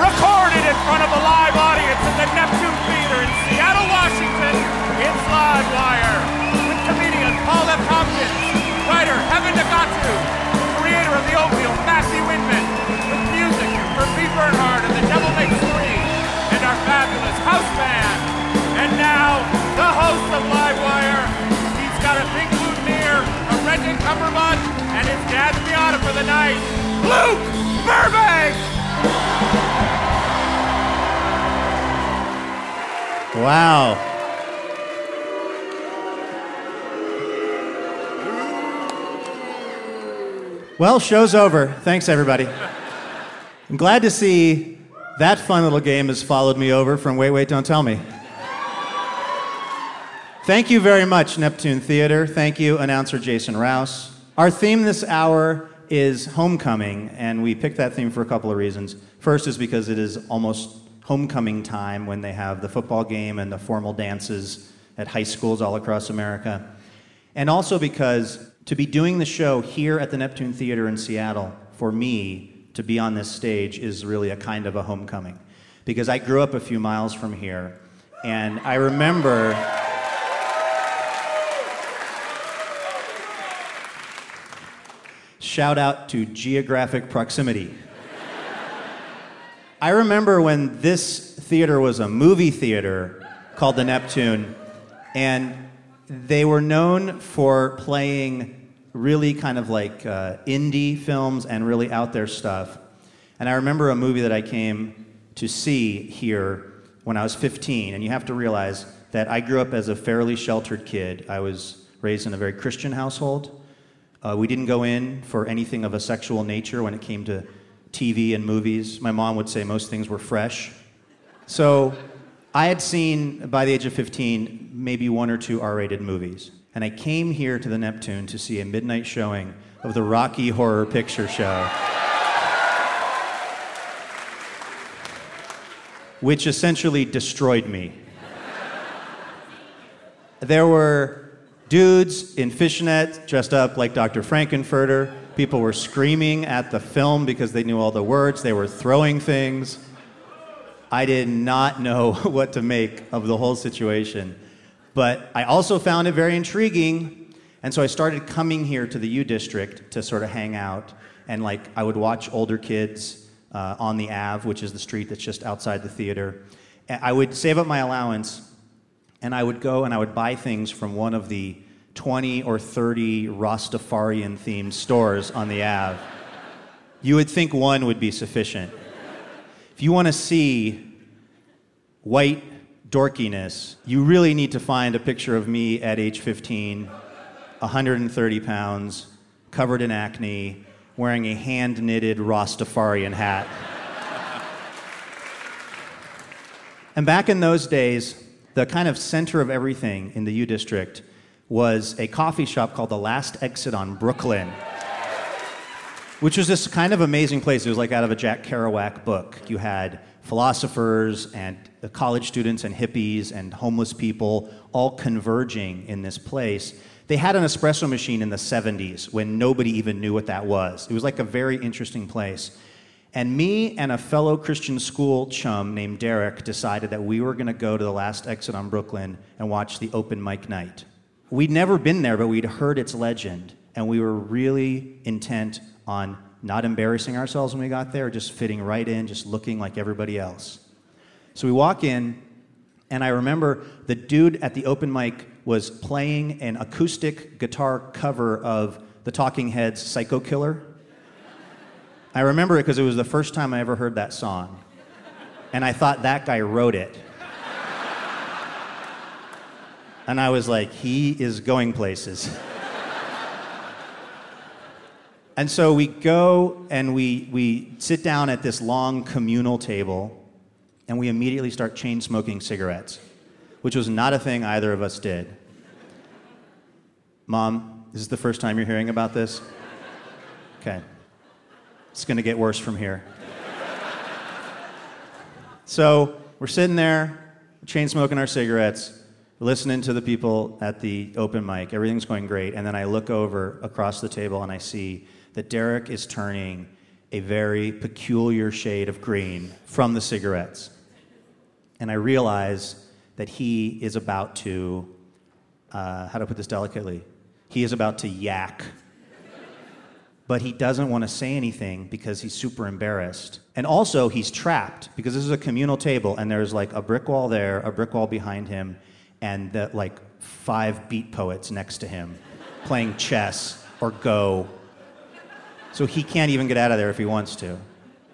Recorded in front of a live audience in the Neptune Theater in Seattle, Washington, it's Livewire. With comedian Paul F. Tompkins, writer Heben Nigatu, creator of the oatmeal Matthew Inman, with music from Pete Bernhard and the Devil Makes Three, and our fabulous house band. And now, the host of Livewire. He's got a big boutonniere, a rented cummerbund, and his dad's Miata for the night. Luke Burbank! Wow. Well, show's over. Thanks, everybody. I'm glad to see that fun little game has followed me over from Wait, Wait, Don't Tell Me. Thank you very much, Neptune Theater. Thank you, announcer Jason Rouse. Our theme this hour is homecoming, and we picked that theme for a couple of reasons. First is because it is almost homecoming time when they have the football game and the formal dances at high schools all across America. And also because to be doing the show here at the Neptune Theater in Seattle, for me, to be on this stage is really a kind of a homecoming. Because I grew up a few miles from here, and I remember. Shout out to geographic proximity. I remember when this theater was a movie theater called the Neptune, and they were known for playing really kind of like uh, indie films and really out there stuff. And I remember a movie that I came to see here when I was 15, and you have to realize that I grew up as a fairly sheltered kid. I was raised in a very Christian household. Uh, we didn't go in for anything of a sexual nature when it came to TV and movies. My mom would say most things were fresh. So I had seen, by the age of 15, maybe one or two R rated movies. And I came here to the Neptune to see a midnight showing of the Rocky Horror Picture Show. Which essentially destroyed me. There were dudes in fishnet dressed up like Dr. Frank-N-Furter. People were screaming at the film because they knew all the words. They were throwing things. I did not know what to make of the whole situation. But I also found it very intriguing. And so I started coming here to the U District to sort of hang out. And like, I would watch older kids uh, on the Ave, which is the street that's just outside the theater. And I would save up my allowance and I would go and I would buy things from one of the 20 or 30 Rastafarian themed stores on the Ave. You would think one would be sufficient. If you want to see white dorkiness, you really need to find a picture of me at age 15, 130 pounds, covered in acne, wearing a hand knitted Rastafarian hat. and back in those days, the kind of center of everything in the U District was a coffee shop called The Last Exit on Brooklyn. which was this kind of amazing place. It was like out of a Jack Kerouac book. You had philosophers and college students and hippies and homeless people all converging in this place. They had an espresso machine in the 70s when nobody even knew what that was. It was like a very interesting place. And me and a fellow Christian school chum named Derek decided that we were going to go to the last exit on Brooklyn and watch the open mic night. We'd never been there, but we'd heard its legend, and we were really intent on not embarrassing ourselves when we got there, just fitting right in, just looking like everybody else. So we walk in, and I remember the dude at the open mic was playing an acoustic guitar cover of the Talking Heads' Psycho Killer. I remember it because it was the first time I ever heard that song. And I thought that guy wrote it. And I was like, he is going places. and so we go and we, we sit down at this long communal table and we immediately start chain smoking cigarettes, which was not a thing either of us did. Mom, this is the first time you're hearing about this? Okay. It's going to get worse from here. so we're sitting there, chain smoking our cigarettes, listening to the people at the open mic. Everything's going great. And then I look over across the table and I see that Derek is turning a very peculiar shade of green from the cigarettes. And I realize that he is about to, uh, how to put this delicately? He is about to yak but he doesn't want to say anything because he's super embarrassed. And also, he's trapped because this is a communal table and there's like a brick wall there, a brick wall behind him, and the, like five beat poets next to him playing chess or go. So he can't even get out of there if he wants to.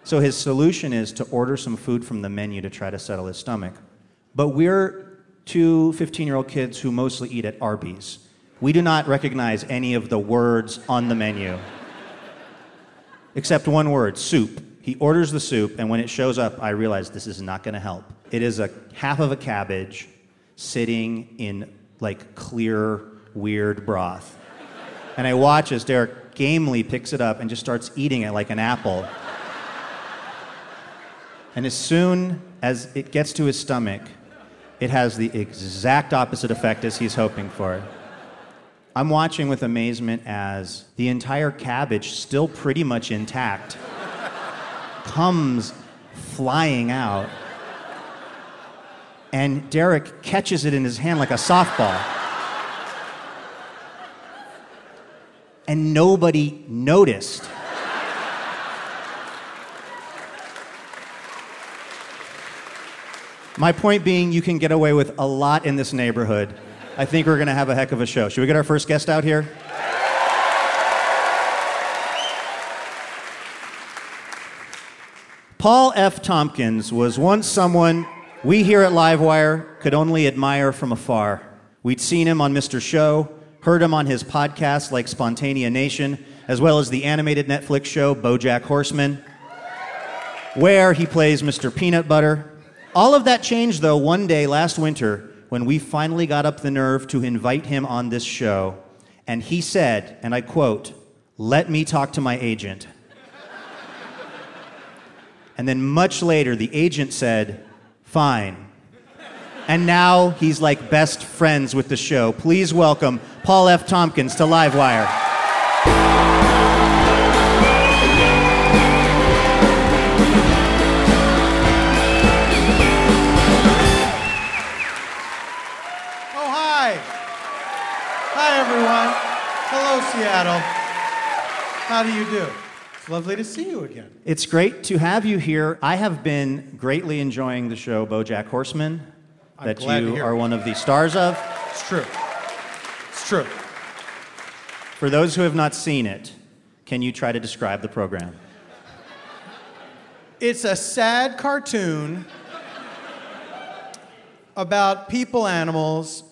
So his solution is to order some food from the menu to try to settle his stomach. But we're two 15 year old kids who mostly eat at Arby's. We do not recognize any of the words on the menu except one word soup. He orders the soup, and when it shows up, I realize this is not going to help. It is a half of a cabbage sitting in like clear, weird broth. And I watch as Derek gamely picks it up and just starts eating it like an apple. And as soon as it gets to his stomach, it has the exact opposite effect as he's hoping for. I'm watching with amazement as the entire cabbage, still pretty much intact, comes flying out. And Derek catches it in his hand like a softball. And nobody noticed. My point being, you can get away with a lot in this neighborhood I think we're going to have a heck of a show. Should we get our first guest out here? Paul F. Tompkins was once someone we here at Livewire could only admire from afar. We'd seen him on Mr. Show, heard him on his podcast like Spontaneanation, as well as the animated Netflix show Bojack Horseman, where he plays Mr. Peanut Butter. All of that changed, though, one day last winter when we finally got up the nerve to invite him on this show, and he said, and I quote, Let me talk to my agent. and then much later, the agent said, Fine. And now he's like best friends with the show. Please welcome Paul F. Tompkins to Livewire. Oh hi. Hi everyone. Hello, Seattle. How do you do? Lovely to see you again. It's great to have you here. I have been greatly enjoying the show BoJack Horseman I'm that you are it. one of the stars of. It's true. It's true. For those who have not seen it, can you try to describe the program? It's a sad cartoon about people, animals,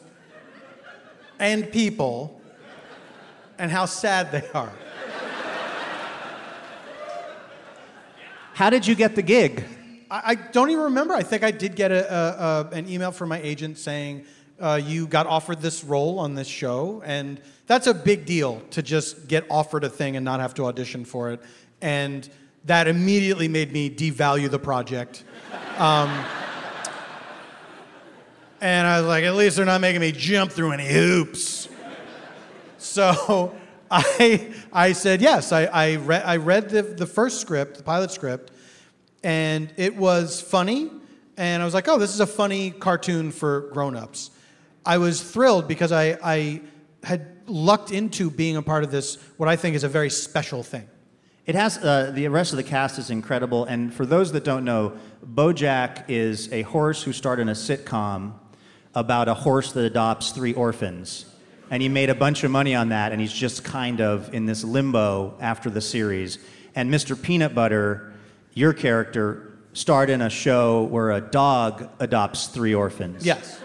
and people, and how sad they are. How did you get the gig? I, I don't even remember. I think I did get a, a, a, an email from my agent saying, uh, you got offered this role on this show, and that's a big deal to just get offered a thing and not have to audition for it. And that immediately made me devalue the project. Um, and I was like, at least they're not making me jump through any hoops. So I, I said yes. I, I, re- I read the, the first script, the pilot script, and it was funny. And I was like, oh, this is a funny cartoon for grown-ups. I was thrilled because I, I had lucked into being a part of this, what I think is a very special thing. It has uh, the rest of the cast is incredible, and for those that don't know, BoJack is a horse who starred in a sitcom about a horse that adopts three orphans, and he made a bunch of money on that, and he's just kind of in this limbo after the series. And Mr. Peanut Butter, your character, starred in a show where a dog adopts three orphans. Yes.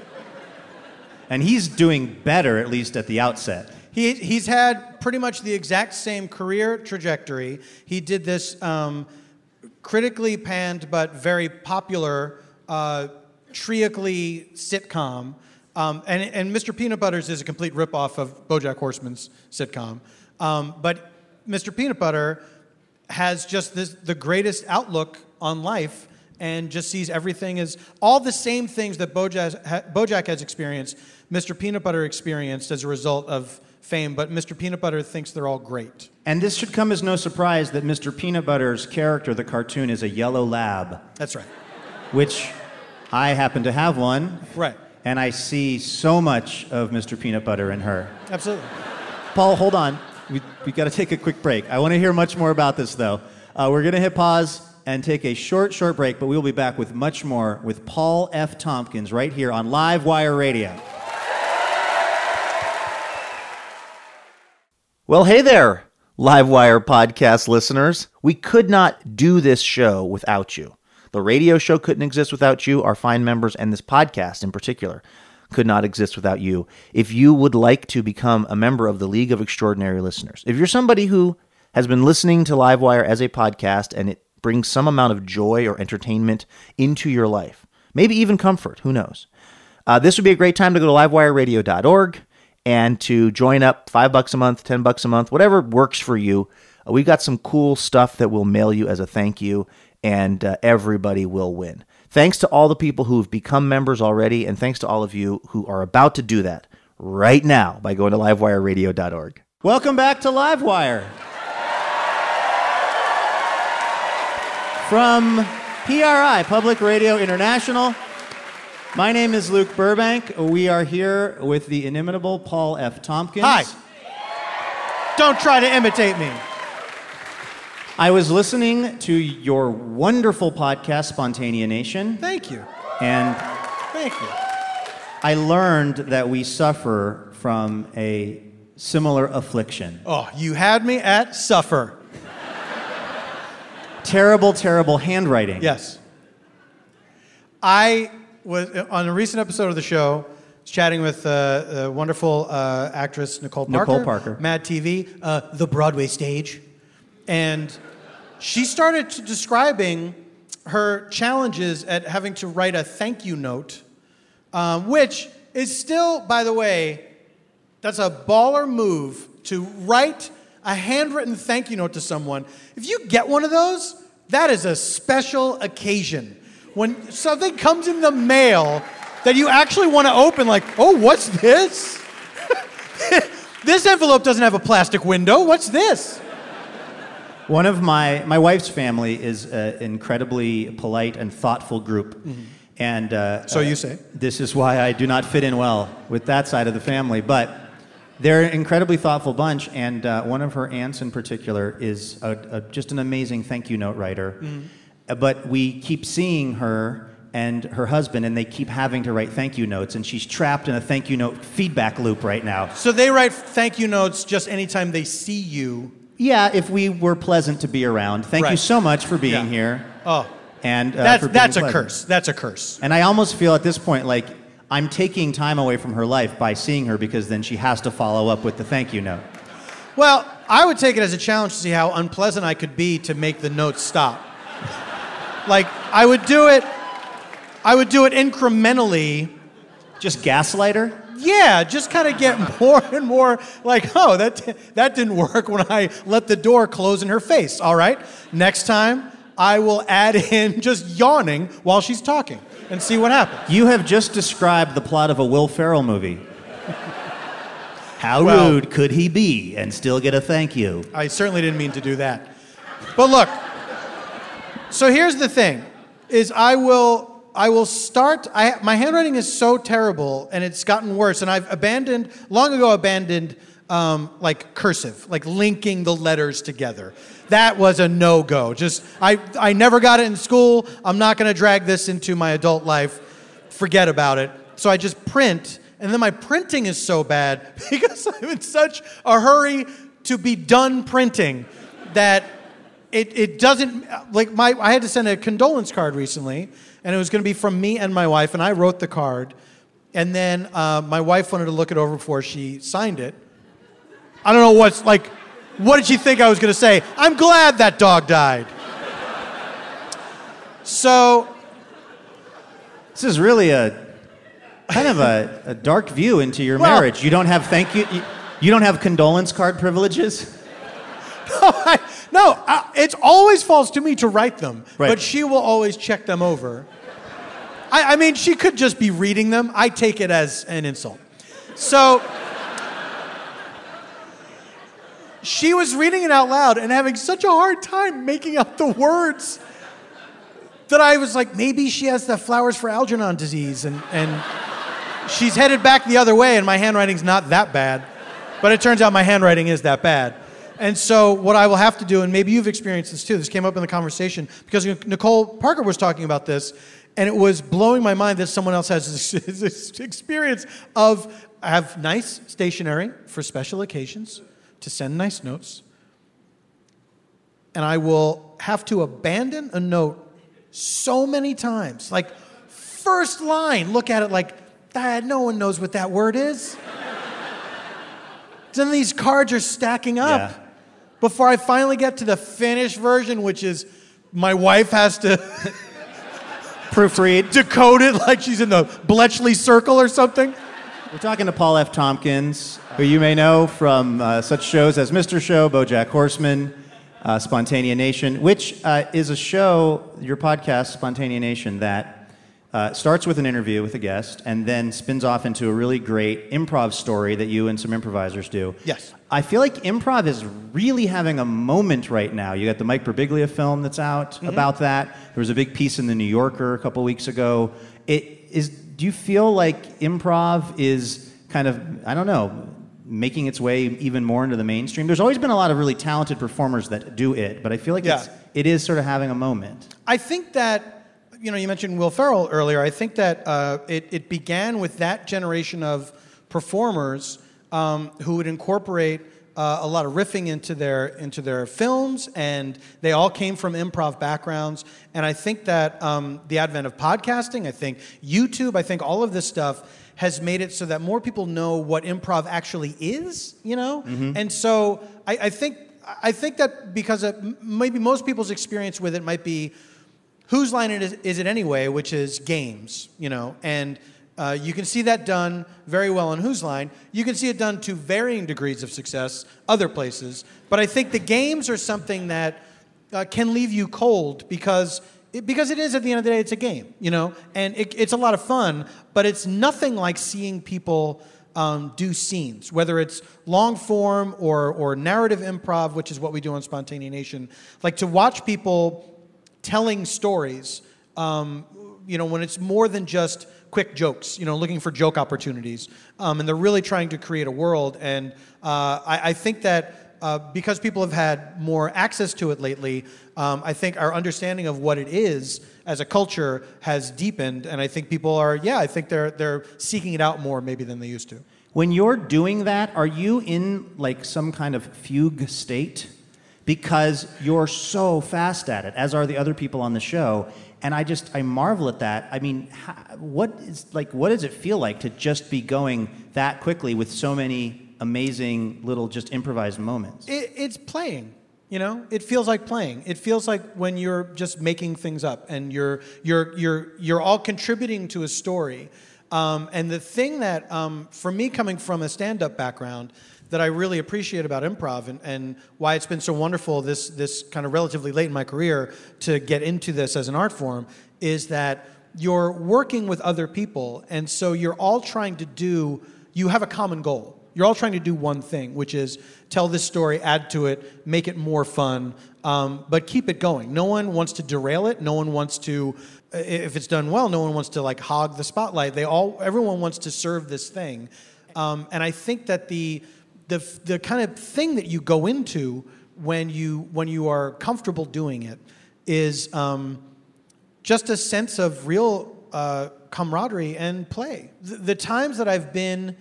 And he's doing better, at least at the outset. He, he's had pretty much the exact same career trajectory. He did this um, critically panned but very popular uh, sitcom. Um, and, and Mr. Peanut Butters is a complete ripoff of Bojack Horseman's sitcom. Um, but Mr. Peanut Butter has just this, the greatest outlook on life and just sees everything as all the same things that Bojack, ha, Bojack has experienced, Mr. Peanut Butter experienced as a result of fame, but Mr. Peanut Butter thinks they're all great. And this should come as no surprise that Mr. Peanut Butter's character, the cartoon, is a yellow lab, That's right. which I happen to have one. Right. And I see so much of Mr. Peanut Butter in her. Absolutely. Paul, hold on. We, we got to take a quick break. I want to hear much more about this, though. Uh, we're going to hit pause and take a short, short break, but we will be back with much more with Paul F. Tompkins right here on Live Wire Radio. Well, hey there, Live Wire podcast listeners. We could not do this show without you. The radio show couldn't exist without you. Our fine members and this podcast in particular could not exist without you. If you would like to become a member of the League of Extraordinary Listeners, if you're somebody who has been listening to Livewire as a podcast and it brings some amount of joy or entertainment into your life, maybe even comfort, who knows? Uh, this would be a great time to go to livewireradio.org and to join up five bucks a month, ten bucks a month, whatever works for you. Uh, we've got some cool stuff that we'll mail you as a thank you, and uh, everybody will win. Thanks to all the people who have become members already, and thanks to all of you who are about to do that right now by going to livewireradio.org. Welcome back to Livewire. From PRI, Public Radio International. My name is Luke Burbank. We are here with the inimitable Paul F. Tompkins. Hi. Don't try to imitate me. I was listening to your wonderful podcast, Spontaneanation, Thank you. and Thank you. I learned that we suffer from a similar affliction. Oh, you had me at suffer. Terrible, terrible handwriting. Yes. I was on a recent episode of the show was chatting with uh, the wonderful uh, actress Nicole Parker. Nicole Parker. Mad TV, uh, the Broadway stage, and she started describing her challenges at having to write a thank you note, um, which is still, by the way, that's a baller move to write a handwritten thank you note to someone. If you get one of those, that is a special occasion. When something comes in the mail that you actually want to open, like, oh, what's this? this envelope doesn't have a plastic window. What's this? One of my, my wife's family is an incredibly polite and thoughtful group. And uh, So uh, you say. This is why I do not fit in well with that side of the family. But they're an incredibly thoughtful bunch. And uh, one of her aunts in particular is a, a, just an amazing thank you note writer. Uh, But we keep seeing her and her husband, and they keep having to write thank you notes. And she's trapped in a thank you note feedback loop right now. So they write thank you notes just anytime they see you. Yeah, if we were pleasant to be around. Thank you so much for being Yeah. here. Oh, And uh, that's, that's a pleasant. curse. That's a curse. And I almost feel at this point like I'm taking time away from her life by seeing her because then she has to follow up with the thank you note. Well, I would take it as a challenge to see how unpleasant I could be to make the notes stop. like I would do it I would do it incrementally Just gaslighter? Yeah, just kind of get more and more like, oh, that that didn't work when I let the door close in her face. All right, next time I will add in just yawning while she's talking and see what happens. You have just described the plot of a Will Ferrell movie. How Well- rude could he be and still get a thank you? I certainly didn't mean to do that. But look, so here's the thing: is I will I will start. I, my handwriting is so terrible, and it's gotten worse. And I've abandoned long ago abandoned um, like cursive, like linking the letters together. That was a no go. Just I I never got it in school. I'm not going to drag this into my adult life. Forget about it. So I just print, and then my printing is so bad because I'm in such a hurry to be done printing that it, it doesn't like my I had to send a condolence card recently, and it was going to be from me and my wife, and I wrote the card, and then uh, my wife wanted to look it over before she signed it. I don't know what's like. What did she think I was going to say? I'm glad that dog died. So This is really a kind of a, a dark view into your Well- marriage. You don't have thank you, you. You don't have condolence card privileges? no, uh, it always falls to me to write them, Right. but she will always check them over. I, I mean, she could just be reading them. I take it as an insult. So she was reading it out loud and having such a hard time making out the words that I was like, maybe she has the flowers for Algernon disease, and, and she's headed back the other way, and my handwriting's not that bad. But it turns out my handwriting is that bad. And so, what I will have to do, and maybe you've experienced this too, this came up in the conversation because Nicole Parker was talking about this, and it was blowing my mind that someone else has this, experience of I have nice stationery for special occasions to send nice notes, and I will have to abandon a note so many times. Like, first line, look at it like, Dad, no one knows what that word is. then these cards are stacking up Yeah. Before I finally get to the finished version, which is my wife has to Proofread. decode it like she's in the Bletchley Circle or something. We're talking to Paul F. Tompkins, who you may know from uh, such shows as Mr. Show, BoJack Horseman, uh, Spontaneanation, which uh, is a show, your podcast, Spontaneanation, that uh, starts with an interview with a guest and then spins off into a really great improv story that you and some improvisers do. Yes. I feel like improv is really having a moment right now. You got the Mike Birbiglia film that's out about that. There was a big piece in the New Yorker a couple weeks ago. It is. Do you feel like improv is kind of I don't know making its way even more into the mainstream? There's always been a lot of really talented performers that do it, but I feel like Yeah. it's, it is sort of having a moment. I think that, you know, you mentioned Will Ferrell earlier. I think that uh, it, it began with that generation of performers um, who would incorporate uh, a lot of riffing into their into their films, and they all came from improv backgrounds. And I think that um, the advent of podcasting, I think YouTube, I think all of this stuff has made it so that more people know what improv actually is. You know, and so I, I think I think that because of, maybe most people's experience with it might be whose line it is, is it anyway, which is games, you know, and uh, you can see that done very well on Whose Line. You can see it done to varying degrees of success other places, but I think the games are something that uh, can leave you cold because it, because it is at the end of the day, it's a game, you know, and it, it's a lot of fun, but it's nothing like seeing people. Um, do scenes, whether it's long form or, or narrative improv, which is what we do on Spontaneanation. Like to watch people telling stories, um, you know, when it's more than just quick jokes, you know, looking for joke opportunities. Um, and they're really trying to create a world. And uh, I, I think that uh, because people have had more access to it lately, um, I think our understanding of what it is as a culture has deepened. And I think people are, yeah, I think they're, they're seeking it out more maybe than they used to. When you're doing that, are you in like some kind of fugue state? Because you're so fast at it, as are the other people on the show. And I just, I marvel at that. I mean, how, what is like, what does it feel like to just be going that quickly with so many amazing little just improvised moments? It, it's playing. You know, it feels like playing. It feels like when you're just making things up and you're you're you're you're all contributing to a story. Um, and the thing that, um, for me, coming from a stand-up background, that I really appreciate about improv and, and why it's been so wonderful this this kind of relatively late in my career to get into this as an art form is that you're working with other people, and so you're all trying to do. You have a common goal. You're all trying to do one thing, which is tell this story, add to it, make it more fun, um, but keep it going. No one wants to derail it. No one wants to, if it's done well, no one wants to like hog the spotlight. They all, everyone wants to serve this thing, um, and I think that the, the the kind of thing that you go into when you when you are comfortable doing it is. Um, just a sense of real uh, camaraderie and play. The, the times that I've been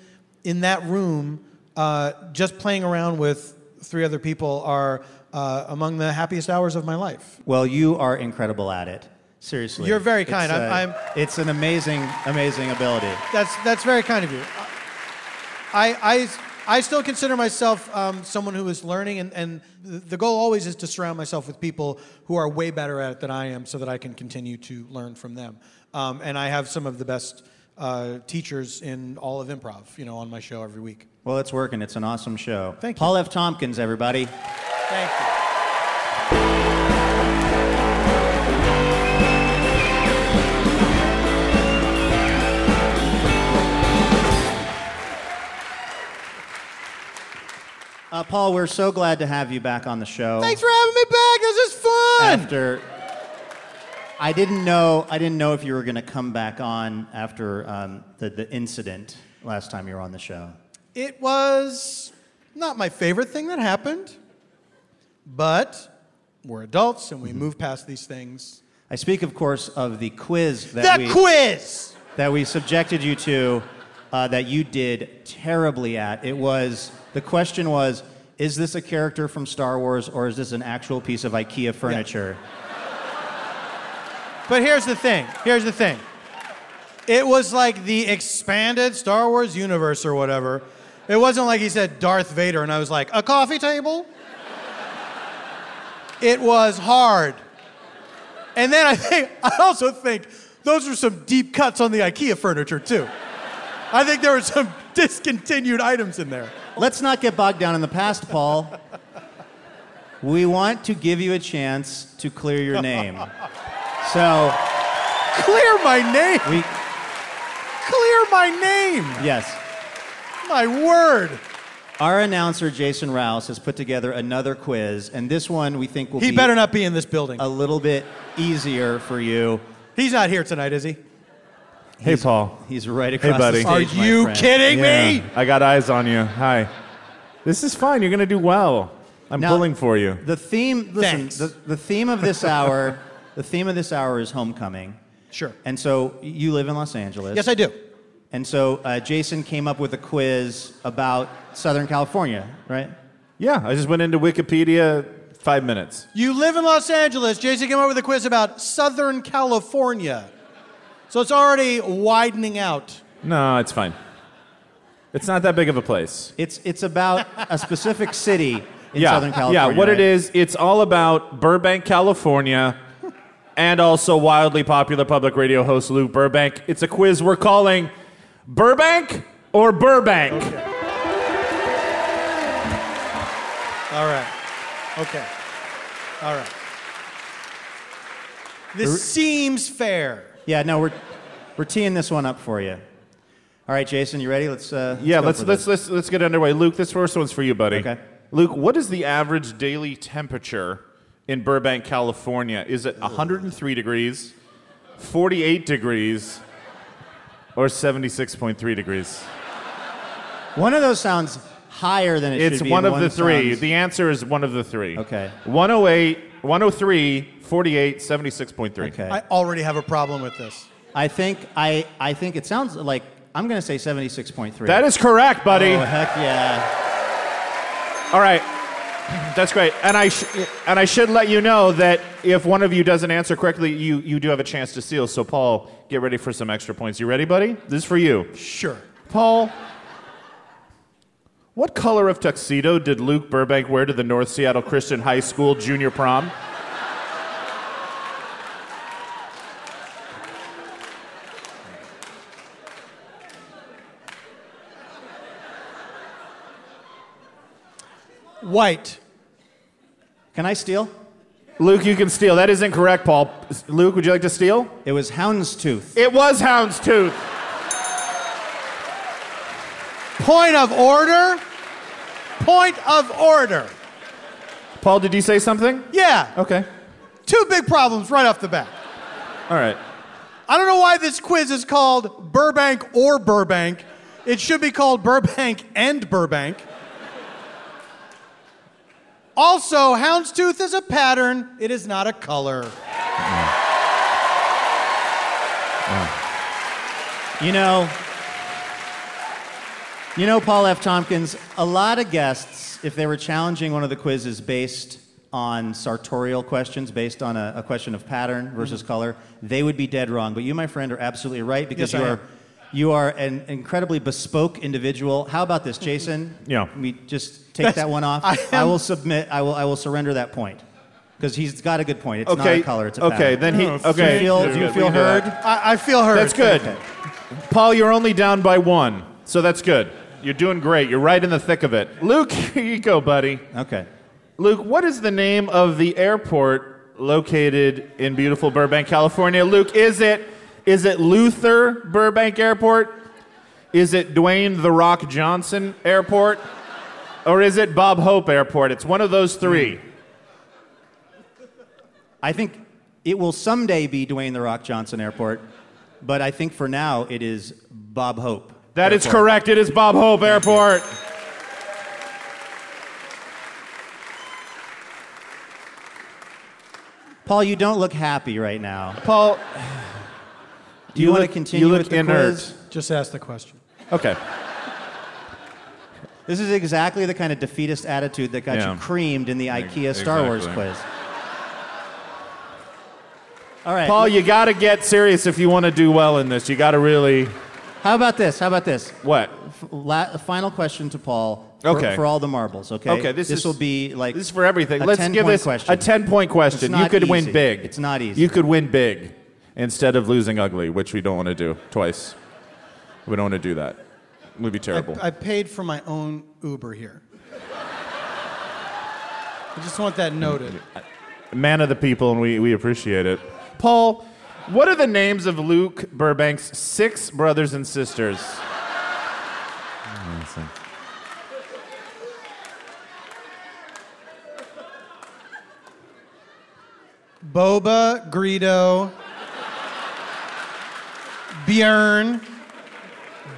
in that room uh, just playing around with three other people are uh, among the happiest hours of my life. Well, you are incredible at it. Seriously. You're very kind. It's, I'm- I'm- it's an amazing, amazing ability. That's, that's very kind of you. I, I, I still consider myself um, someone who is learning, and, and the goal always is to surround myself with people who are way better at it than I am so that I can continue to learn from them. Um, and I have some of the best uh, teachers in all of improv, you know, on my show every week. Well, it's working. It's an awesome show. Thank you. Paul F. Tompkins, everybody. Thank you. Uh, Paul, we're so glad to have you back on the show. Thanks for having me back. This is fun. After, I didn't know. I didn't know if you were going to come back on after um, the the incident last time you were on the show. It was not my favorite thing that happened, but we're adults and we move past these things. I speak, of course, of the quiz that The we quiz. that we subjected you to, uh, that you did terribly at. It was the question was, is this a character from Star Wars or is this an actual piece of IKEA furniture? But here's the thing. Here's the thing. It was like the expanded Star Wars universe or whatever. It wasn't like he said Darth Vader and I was like, a coffee table? it was hard. And then I think I also think those were some deep cuts on the IKEA furniture too. I think there were some discontinued items in there. Let's not get bogged down in the past, Paul. We want to give you a chance to clear your name. So, Clear my name. we, Clear my name. yes. My word. Our announcer, Jason Rouse, has put together another quiz, and this one we think will He be better not be in this building. a little bit easier for you. He's not here tonight, is he? Hey, Paul. He's right across buddy. the Are stage. my you friend. kidding me? Yeah, I got eyes on you. Hi. This is fine. You're going to do well. I'm Now- pulling for you. The theme, listen, the, the theme of this hour, the theme of this hour is homecoming. Sure. And so you live in Los Angeles. Yes, I do. And so uh, Jason came up with a quiz about Southern California, right? Yeah, I just went into Wikipedia five minutes. You live in Los Angeles. Jason came up with a quiz about Southern California. So it's already widening out. No, it's fine. It's not that big of a place. It's it's about a specific city in yeah, Southern California. yeah. What it right? is, it's all about Burbank, California, and also wildly popular public radio host Luke Burbank. It's a quiz we're calling Burbank or Burbank. All right. Okay. All right. This seems fair. Yeah, no, we're we're teeing this one up for you. All right, Jason, you ready? Let's. Uh, Yeah, let's for let's, this. let's let's get underway. Luke, this first one's for you, buddy. Okay. Luke, what is the average daily temperature in Burbank, California? Is it 103 degrees, 48 degrees, or 76.3 degrees? One of those sounds higher than it It's should be. one and of the three. sounds- The answer is one of the three. Okay. 108, 103, 48, 76.3. Okay. I already have a problem with this. I think I I think it sounds like I'm going to say 76.3. That is correct, buddy. Oh heck yeah! All right. That's great. And I sh- and I should let you know that if one of you doesn't answer correctly, you you do have a chance to steal. So Paul, get ready for some extra points. You ready, buddy? This is for you. Sure. Paul, what color of tuxedo did Luke Burbank wear to the North Seattle Christian High School junior prom? White. Can I steal? Luke, you can steal. That is incorrect, Paul. Luke, would you like to steal? It was houndstooth. It was houndstooth. Point of order. Point of order. Paul, did you say something? Yeah. Okay. Two big problems right off the bat. All right. I don't know why this quiz is called Burbank or Burbank. It should be called Burbank and Burbank. Also, houndstooth is a pattern, it is not a color. You know, you know, Paul F. Tompkins, a lot of guests, if they were challenging one of the quizzes based on sartorial questions, based on a, a question of pattern versus mm-hmm. color, they would be dead wrong. But you, my friend, are absolutely right because Yes, you are. Am. You are an incredibly bespoke individual. How about this, Jason? Yeah. We just take that one off. I I, am- will submit. I will. I will surrender that point because he's got a good point. It's not Okay. a color. It's a okay. pattern. Then he. Oh, Do you Okay. feel? Do you feel heard? I, I feel hurt. That's good. Okay. Paul, you're only down by one, so that's good. You're doing great. You're right in the thick of it. Luke, here you go, buddy. Okay. Luke, what is the name of the airport located in beautiful Burbank, California? Luke, is it is it Luther Burbank Airport? Is it Dwayne the Rock Johnson Airport? Or is it Bob Hope Airport? It's one of those three. I think it will someday be Dwayne the Rock Johnson Airport, but I think for now it is Bob Hope. That is Airport. correct. It is Bob Hope Airport. Paul, you don't look happy right now. Paul, Do you, You want to continue you look with the inert. quiz? Just ask the question. okay. This is exactly the kind of defeatist attitude that got Yeah. you creamed in the IKEA Star Wars quiz. All right. Paul, you got to get serious if you want to do well in this. You got to really. how about this? How about this? What? F- La- final question to Paul. For, Okay. For all the marbles, okay? Okay, this is- will be like This is for everything. a Let's give point this question. a 10 point question. It's You not could win big. It's not easy. You could win big instead of losing ugly, which we don't want to do twice. We don't want to do that. It would be terrible. I, I paid for my own Uber here. I just want that noted. Man of the people, and we, we appreciate it. Paul, what are the names of Luke Burbank's six brothers and sisters? Boba, Greedo, Bjorn,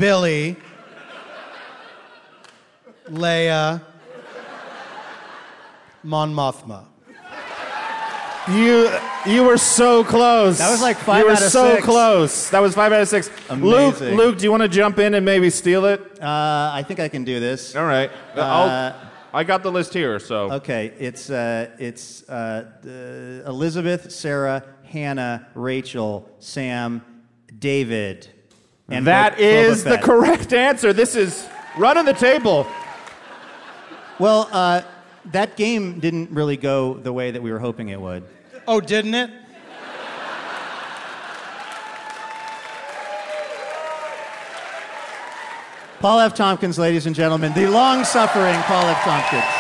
Billy, Leia, Mon Mothma. You you were so close. That was like five You were out of so six. close. That was five out of six. Luke, Amazing. Luke, Luke, do you want to jump in and maybe steal it? Uh, I think I can do this. All right. Uh, I'll, I got the list here, so. Okay, it's uh, it's uh, uh, Elizabeth, Sarah, Hannah, Rachel, Sam, David, and that Bo- is Boba the Fett. correct answer. This is run running the table. Well, uh, that game didn't really go the way that we were hoping it would. Oh, didn't it? Paul F. Tompkins, ladies and gentlemen, the long-suffering Paul F. Tompkins.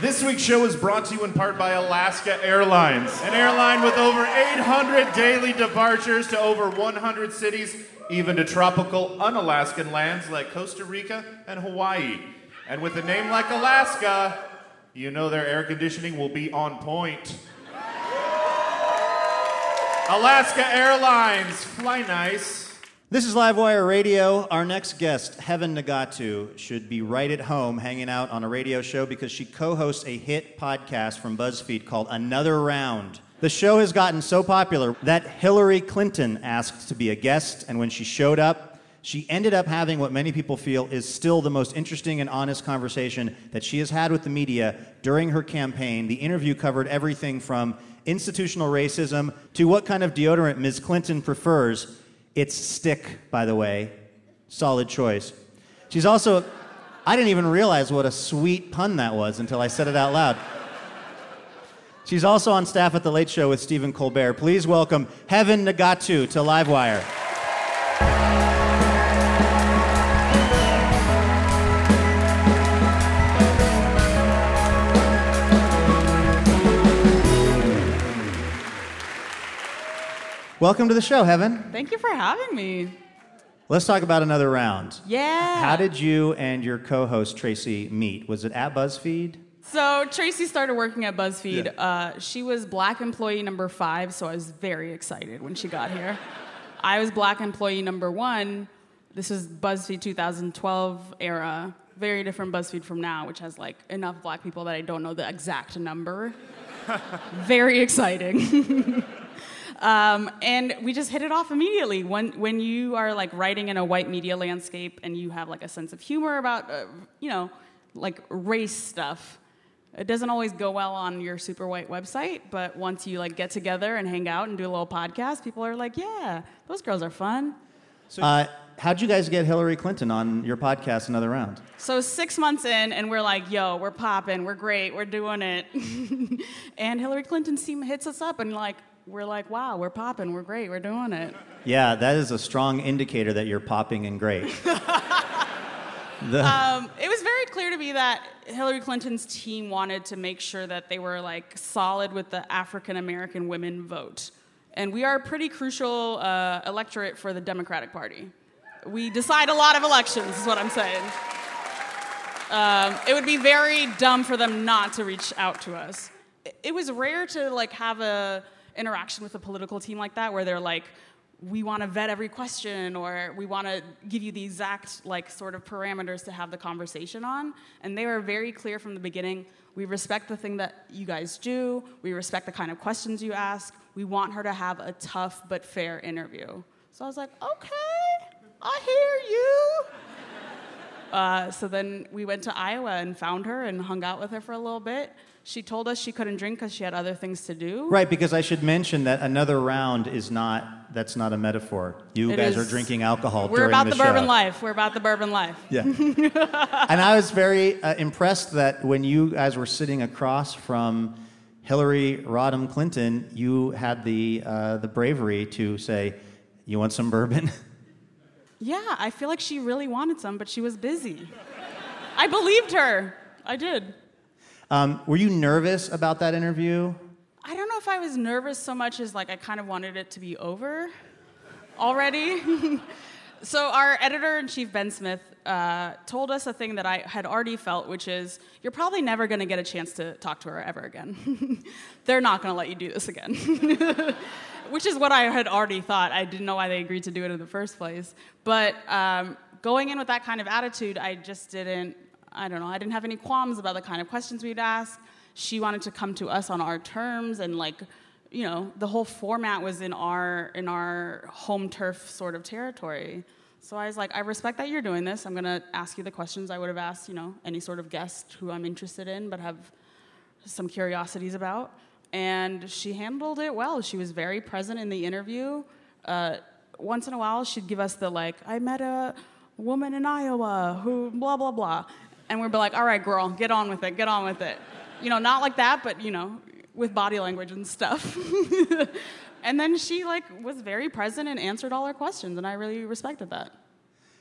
This week's show is brought to you in part by Alaska Airlines, an airline with over 800 daily departures to over 100 cities, even to tropical, unalaskan lands like Costa Rica and Hawaii. And with a name like Alaska, you know their air conditioning will be on point. Alaska Airlines, fly nice. This is Livewire Radio. Our next guest, Heben Nigatu, should be right at home hanging out on a radio show because she co hosts a hit podcast from BuzzFeed called Another Round. The show has gotten so popular that Hillary Clinton asked to be a guest, and when she showed up, she ended up having what many people feel is still the most interesting and honest conversation that she has had with the media during her campaign. The interview covered everything from institutional racism to what kind of deodorant Ms. Clinton prefers. It's stick, by the way. Solid choice. She's also, I didn't even realize what a sweet pun that was until I said it out loud. She's also on staff at The Late Show with Stephen Colbert. Please welcome Heben Nigatu to Livewire. Welcome to the show, Heben. Thank you for having me. Let's talk about another round. Yeah. How did you and your co host, Tracy, meet? Was it at BuzzFeed? So Tracy started working at BuzzFeed. Uh, she was black employee number five, so I was very excited when she got here. I was black employee number one. This was BuzzFeed 2012 era. Very different BuzzFeed from now, which has like enough black people that I don't know the exact number. very exciting. Um, and we just hit it off immediately. When, when you are like writing in a white media landscape and you have like a sense of humor about, uh, you know, like race stuff, it doesn't always go well on your super white website. But once you like get together and hang out and do a little podcast, people are like, yeah, those girls are fun. Uh, how'd you guys get Hillary Clinton on your podcast another round? So six months in, and we're like, yo, we're popping, we're great, we're doing it. and Hillary Clinton's team hits us up and like, we're like, wow, we're popping, we're great, we're doing it. Yeah, that is a strong indicator that you're popping and great. The- Um, it was very clear to me that Hillary Clinton's team wanted to make sure that they were like solid with the African American women vote. And we are a pretty crucial uh, electorate for the Democratic Party. We decide a lot of elections, is what I'm saying. Um, it would be very dumb for them not to reach out to us. It- It was rare to like have a interaction with a political team like that, where they're like, "We want to vet every question," or "We want to give you the exact like sort of parameters to have the conversation on." And they were very clear from the beginning. We respect the thing that you guys do. We respect the kind of questions you ask. We want her to have a tough but fair interview. So I was like, "Okay, I hear you." Uh, so then we went to Iowa and found her and hung out with her for a little bit. She told us she couldn't drink because she had other things to do. right, because I should mention that another round is not, that's not a metaphor. You It guys is- are drinking alcohol We're during about the, bourbon life. We're about the bourbon life. Yeah. and I was very uh, impressed that when you guys were sitting across from Hillary Rodham Clinton, you had the, uh, the bravery to say, You want some bourbon? Yeah, I feel like she really wanted some, but she was busy. I believed her. I did. Um, were you nervous about that interview? I don't know if I was nervous so much as like I kind of wanted it to be over already. so our editor in chief Ben Smith uh, told us a thing that I had already felt, which is you're probably never going to get a chance to talk to her ever again. They're not going to let you do this again. which is what I had already thought. I didn't know why they agreed to do it in the first place. But um, going in with that kind of attitude, I just didn't. I don't know. I didn't have any qualms about the kind of questions we'd ask. She wanted to come to us on our terms, and like, you know, the whole format was in our in our home turf sort of territory. So I was like, I respect that you're doing this. I'm gonna ask you the questions I would have asked, you know, any sort of guest who I'm interested in, but have some curiosities about. And she handled it well. She was very present in the interview. Uh, once in a while, she'd give us the like, I met a woman in Iowa who blah blah blah, and we'd be like, all right, girl, get on with it, get on with it. You know, not like that, but you know, with body language and stuff. and then she like was very present and answered all our questions, and I really respected that.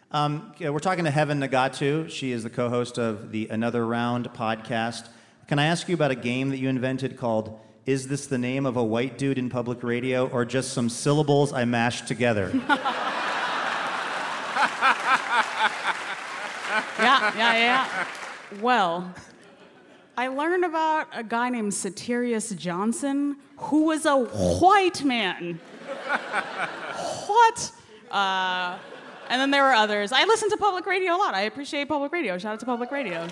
Um, yeah, we're talking to Heben Nigatu. She is the co host of the Another Round podcast. Can I ask you about a game that you invented called Is This the Name of a White Dude in Public Radio or Just Some Syllables I Mashed Together? yeah, yeah. Well, I learned about a guy named Satirius Johnson who was a white man. what? Uh, and then there were others. I listen to public radio a lot. I appreciate public radio. Shout out to public radio.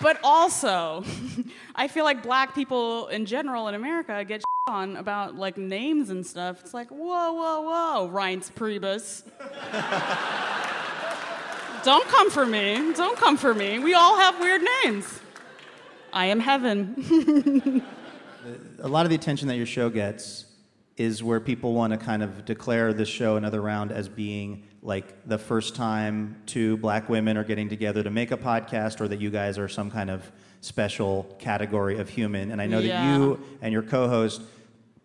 But also, I feel like black people in general in America get on about like names and stuff. It's like, whoa, whoa, whoa, Reince Priebus. Don't come for me. Don't come for me. We all have weird names. I am Heben. a lot of the attention that your show gets is where people want to kind of declare this show another round as being like the first time two black women are getting together to make a podcast, or that you guys are some kind of special category of human. And I know Yeah. that you and your co-host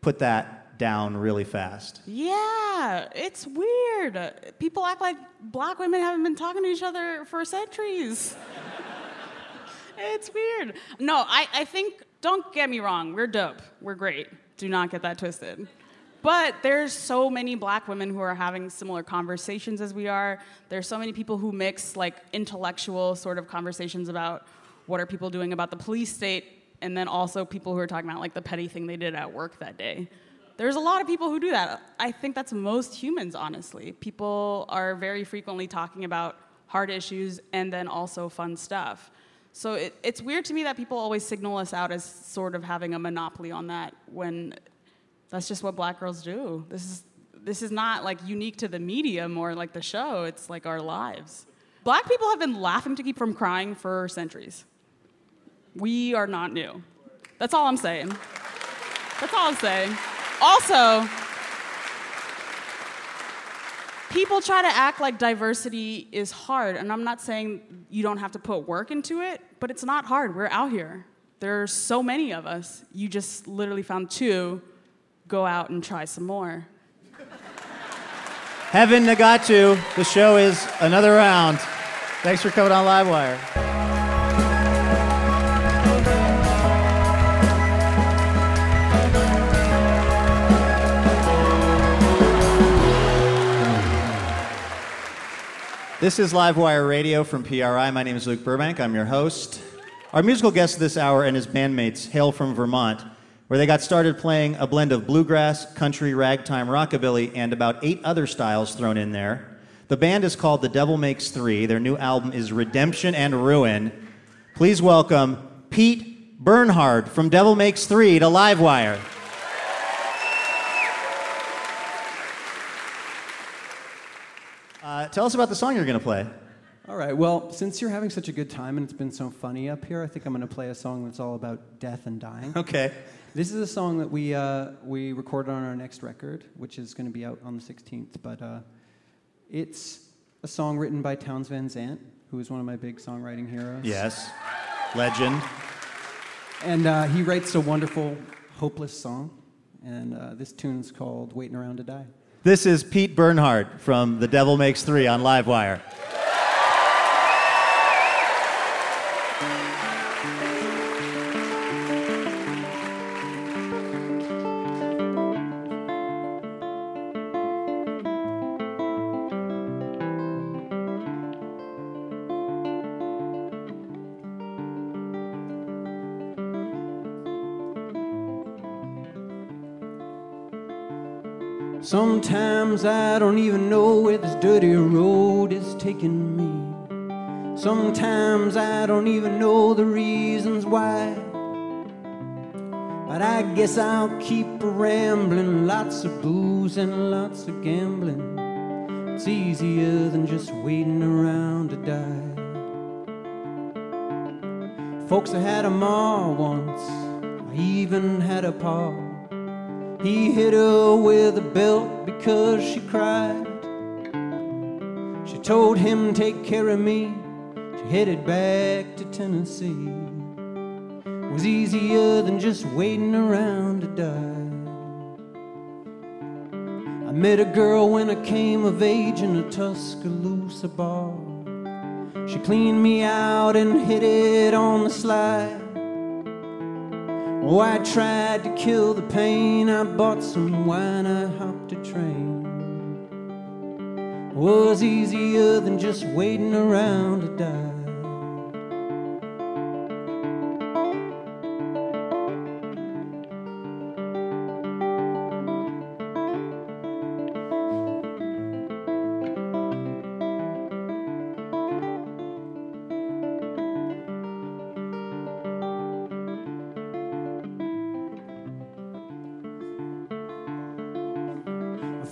put that down really fast. Yeah, it's weird. People act like black women haven't been talking to each other for centuries. it's weird. No, I, I think, don't get me wrong, we're dope. We're great. Do not get that twisted. But there's so many black women who are having similar conversations as we are. There's so many people who mix like intellectual sort of conversations about what are people doing about the police state, and then also people who are talking about like the petty thing they did at work that day. There's a lot of people who do that. I think that's most humans, honestly. People are very frequently talking about hard issues and then also fun stuff. So it, it's weird to me that people always signal us out as sort of having a monopoly on that when that's just what black girls do. This is this is not like unique to the medium or like the show. It's like our lives. Black people have been laughing to keep from crying for centuries. We are not new. That's all I'm saying. That's all I'm saying. Also, people try to act like diversity is hard, and I'm not saying you don't have to put work into it, but it's not hard. We're out here. There are so many of us. You just literally found two. Go out and try some more. Heben Nigatu, the show is another round. Thanks for coming on Livewire. This is Livewire Radio from PRI. My name is Luke Burbank. I'm your host. Our musical guest this hour and his bandmates hail from Vermont, where they got started playing a blend of bluegrass, country, ragtime, rockabilly, and about eight other styles thrown in there. The band is called The Devil Makes Three. Their new album is Redemption and Ruin. Please welcome Pete Bernhard from Devil Makes Three to Livewire. Uh, tell us about the song you're going to play. All right. Well, since you're having such a good time and it's been so funny up here, I think I'm going to play a song that's all about death and dying. Okay. This is a song that we uh, we recorded on our next record, which is going to be out on the 16th. But uh, it's a song written by Townes Van Zandt, who is one of my big songwriting heroes. Yes. Legend. And uh, he writes a wonderful, hopeless song. And uh, this tune's called "Waiting Around to Die." This is Pete Bernhard from The Devil Makes Three on Livewire. Sometimes I don't even know where this dirty road is taking me. Sometimes I don't even know the reasons why. But I guess I'll keep rambling. Lots of booze and lots of gambling. It's easier than just waiting around to die. Folks, I had a ma once. I even had a pa. He hit her with a belt because she cried. She told him, Take care of me. She headed back to Tennessee. It was easier than just waiting around to die. I met a girl when I came of age in a Tuscaloosa bar. She cleaned me out and hit it on the slide. Oh, I tried to kill the pain. I bought some wine, I hopped a train. Was easier than just waiting around to die.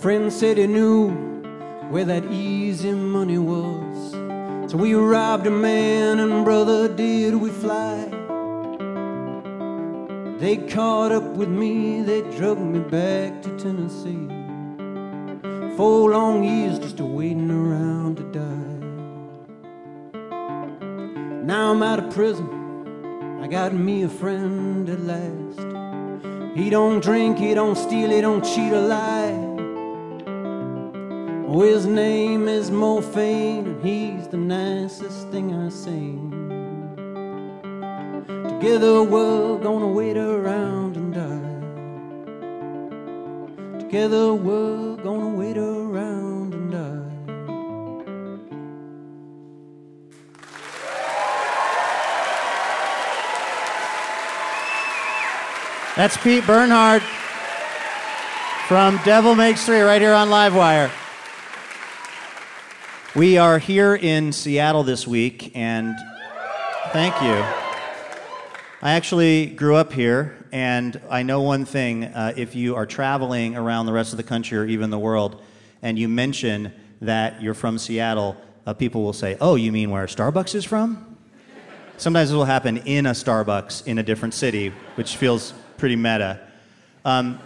Friend said he knew where that easy money was. So we robbed a man, and brother, did we fly. They caught up with me, they drug me back to Tennessee. Four long years just a waiting around to die. Now I'm out of prison. I got me a friend at last. He don't drink, he don't steal, he don't cheat or lie. Oh, his name is Morphine, and he's the nicest thing I've seen. Together we're gonna wait around and die. Together we're gonna wait around and die. That's Pete Bernhard from Devil Makes Three right here on Livewire. We are here in Seattle this week, and thank you. I actually grew up here, and I know one thing. Uh, if you are traveling around the rest of the country or even the world, and you mention that you're from Seattle, uh, people will say, Oh, you mean where Starbucks is from? Sometimes it will happen in a Starbucks in a different city, which feels pretty meta. Um,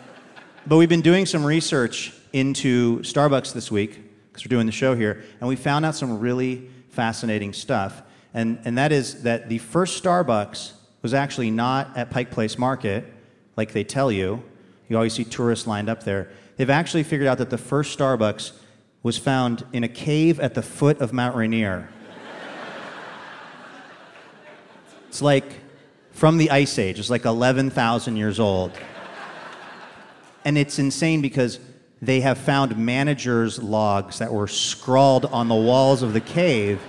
but we've been doing some research into Starbucks this week because we're doing the show here, and we found out some really fascinating stuff. And, and that is that the first Starbucks was actually not at Pike Place Market, like they tell you. You always see tourists lined up there. They've actually figured out that the first Starbucks was found in a cave at the foot of Mount Rainier. it's like from the Ice Age, it's like 11,000 years old. And it's insane because they have found managers' logs that were scrawled on the walls of the cave,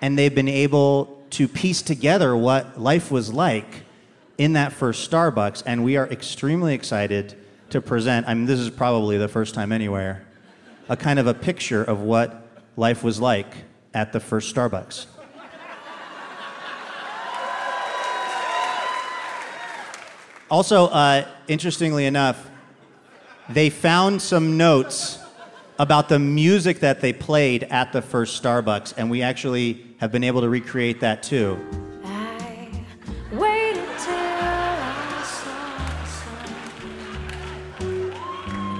and they've been able to piece together what life was like in that first Starbucks. And we are extremely excited to present, I mean, this is probably the first time anywhere, a kind of a picture of what life was like at the first Starbucks. Also, uh, interestingly enough, they found some notes about the music that they played at the first Starbucks, and we actually have been able to recreate that too. Waited till I saw sun.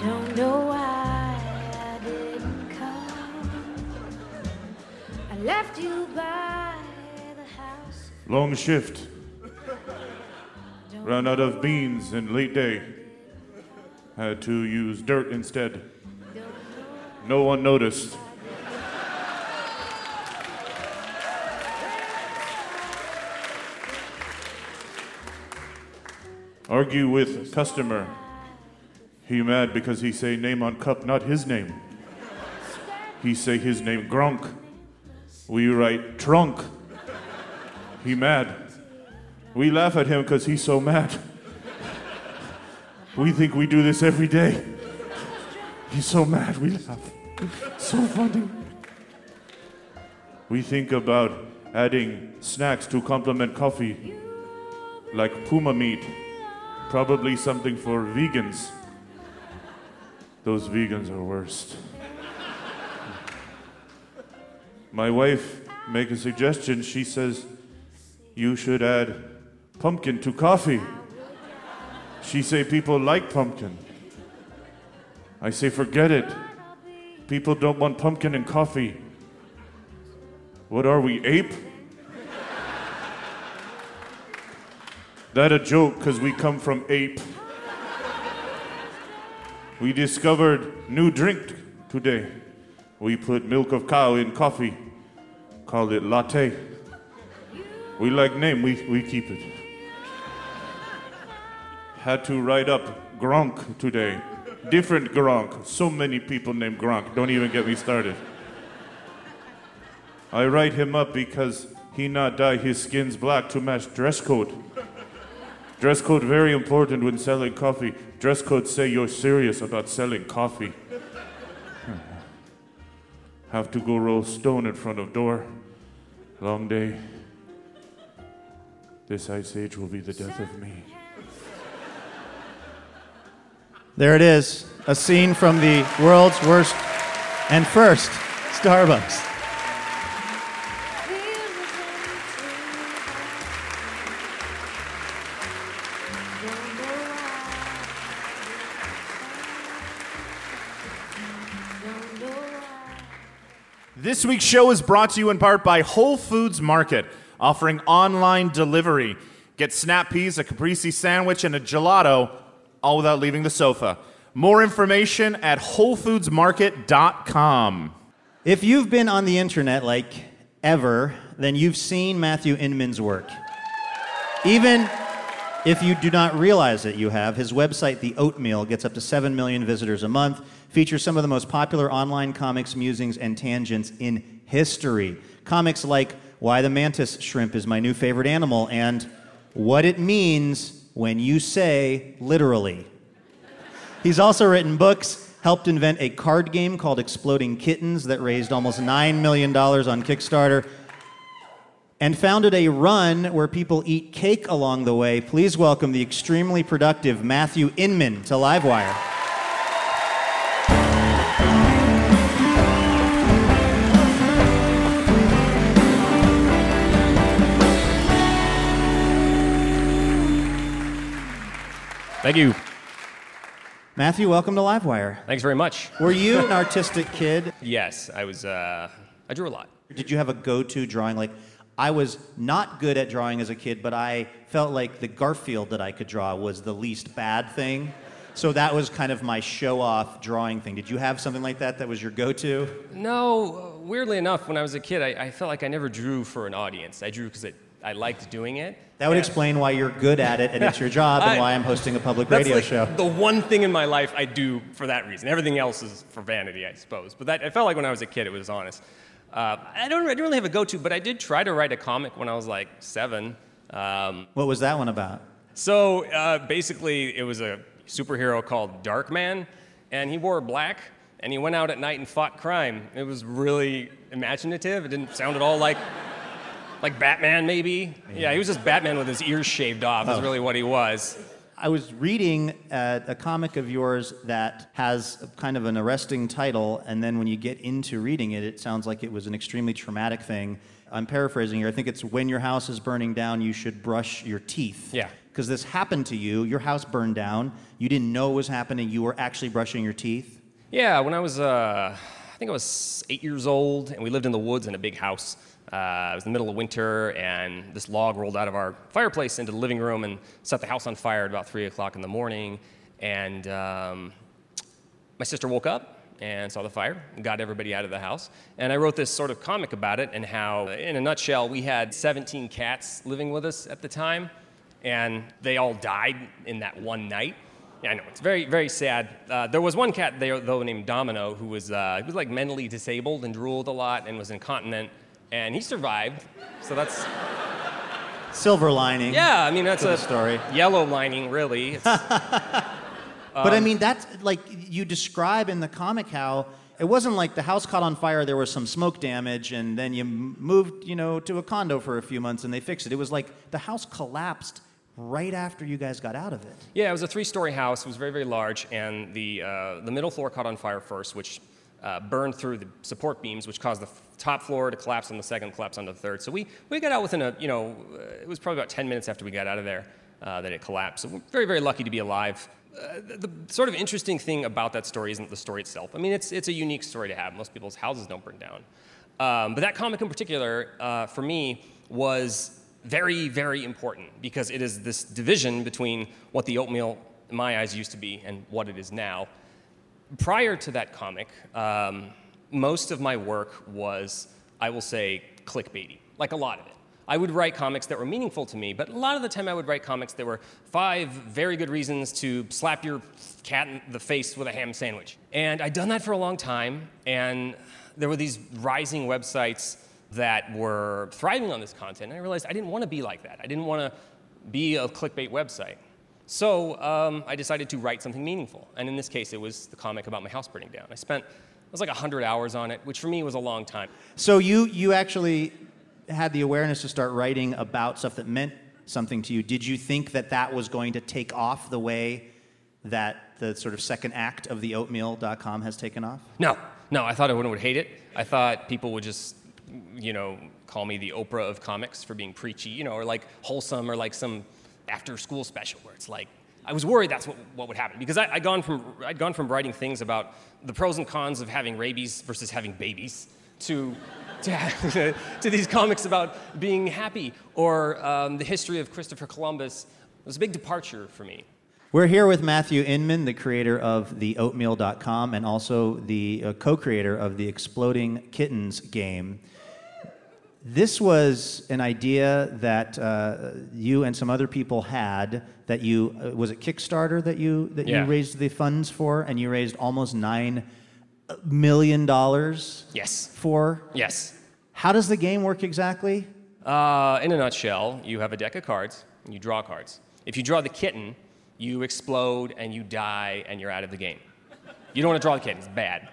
Don't know why I didn't come. I left you by the house. Long shift. Ran out of beans in late day. Had to use dirt instead. No one noticed. Argue with customer. He mad because he say name on cup, not his name. He say his name Gronk. We write trunk. He mad. We laugh at him because he's so mad. We think we do this every day. He's so mad, we laugh. So funny. We think about adding snacks to complement coffee, like puma meat, probably something for vegans. Those vegans are worst. My wife make a suggestion. She says you should add pumpkin to coffee. She say people like pumpkin. I say forget it. People don't want pumpkin and coffee. What are we, ape? that a joke because we come from ape. We discovered new drink today. We put milk of cow in coffee. Called it latte. We like name, we, we keep it. Had to write up Gronk today. Different Gronk. So many people named Gronk. Don't even get me started. I write him up because he not dye his skins black to match dress code. Dress code very important when selling coffee. Dress code say you're serious about selling coffee. Have to go roll stone in front of door. Long day. This ice age will be the death of me. There it is, a scene from the world's worst and first Starbucks. This week's show is brought to you in part by Whole Foods Market, offering online delivery. Get snap peas, a caprese sandwich, and a gelato all without leaving the sofa. More information at WholeFoodsMarket.com. If you've been on the internet like ever, then you've seen Matthew Inman's work. Even if you do not realize that you have, his website, The Oatmeal, gets up to 7 million visitors a month, features some of the most popular online comics, musings, and tangents in history. Comics like Why the Mantis Shrimp is My New Favorite Animal and What It Means When You Say Literally. He's also written books, helped invent a card game called Exploding Kittens that raised almost $9 million on Kickstarter, and founded a run where people eat cake along the way. Please welcome the extremely productive Matthew Inman to Livewire. Thank you. Matthew, welcome to Livewire. Thanks very much. Were you an artistic kid? Yes, I was. Uh, I drew a lot. Did you have a go to drawing? Like, I was not good at drawing as a kid, but I felt like the Garfield that I could draw was the least bad thing. So that was kind of my show off drawing thing. Did you have something like that that was your go to? No, uh, weirdly enough, when I was a kid, I, I felt like I never drew for an audience. I drew because I liked doing it. That would And- explain why you're good at it and it's your job and I- why I'm hosting a public radio like show. the one thing in my life I do for that reason. Everything else is for vanity, I suppose. But that, I felt like when I was a kid, it was honest. Uh, I don't. I didn't really have a go-to, but I did try to write a comic when I was like seven. Um, What was that one about? So uh, basically, it was a superhero called Darkman, and he wore black, and he went out at night and fought crime. It was really imaginative. It didn't sound at all like like Batman, maybe. Yeah, he was just Batman with his ears shaved off. Is Oh. really what he was. I was reading uh, a comic of yours that has kind of an arresting title, and then when you get into reading it, it sounds like it was an extremely traumatic thing. I'm paraphrasing here. I think it's when your house is burning down, you should brush your teeth. Yeah. Because this happened to you. Your house burned down. You didn't know it was happening. You were actually brushing your teeth. Yeah, when I was, uh, I think I was eight years old, and we lived in the woods in a big house. Uh, it was the middle of winter, and this log rolled out of our fireplace into the living room and set the house on fire at about three o'clock in the morning. And um, my sister woke up and saw the fire got everybody out of the house. And I wrote this sort of comic about it and how, in a nutshell, we had 17 cats living with us at the time, and they all died in that one night. Yeah, I know it's very, very sad. Uh, there was one cat there, though, named Domino, who was uh, he was like mentally disabled and drooled a lot and was incontinent, and he survived. So that's Silver lining. yeah. I mean, that's a story. yellow lining, really. It's, But I mean, that's like you describe in the comic how it wasn't like the house caught on fire, there was some smoke damage, and then you moved, you know, to a condo for a few months and they fixed it. It was like the house collapsed right after you guys got out of it. Yeah, it was a three-story house. It was very, very large, and the uh, the middle floor caught on fire first, which uh, burned through the support beams, which caused the f- top floor to collapse on the second, collapse on the third. So we we got out within a you know uh, it was probably about 10 minutes after we got out of there uh, that it collapsed. So we're very, very lucky to be alive. Uh, the, the sort of interesting thing about that story isn't the story itself. I mean, it's it's a unique story to have. Most people's houses don't burn down, um, but that comic in particular, uh, for me, was very, very important because it is this division between what the oatmeal, in my eyes, used to be and what it is now. Prior to that comic, um, most of my work was, I will say, clickbaity, like a lot of it. I would write comics that were meaningful to me, but a lot of the time I would write comics that were five very good reasons to slap your cat in the face with a ham sandwich. And I'd done that for a long time, and there were these rising websites that were thriving on this content, and I realized I didn't want to be like that. I didn't want to be a clickbait website. So um, I decided to write something meaningful, and in this case, it was the comic about my house burning down. I spent it was like 100 hours on it, which for me was a long time. So you you actually had the awareness to start writing about stuff that meant something to you. Did you think that that was going to take off the way that the sort of second act of the oatmeal.com has taken off? No, no, I thought everyone would hate it. I thought people would just, you know, call me the Oprah of comics for being preachy, you know, or like wholesome, or like some after-school special where it's like. I was worried that's what, what would happen because I, I'd, gone from, I'd gone from writing things about the pros and cons of having rabies versus having babies to, to, to these comics about being happy or um, the history of Christopher Columbus. It was a big departure for me. We're here with Matthew Inman, the creator of the oatmeal.com and also the uh, co creator of the Exploding Kittens game. This was an idea that uh, you and some other people had that you, uh, was it Kickstarter that you, that Yeah. you raised the funds for? And you raised almost $9 million Yes. for? Yes. How does the game work exactly? Uh, in a nutshell, you have a deck of cards and you draw cards. If you draw the kitten, you explode and you die and you're out of the game. You don't want to draw the kitten, it's bad.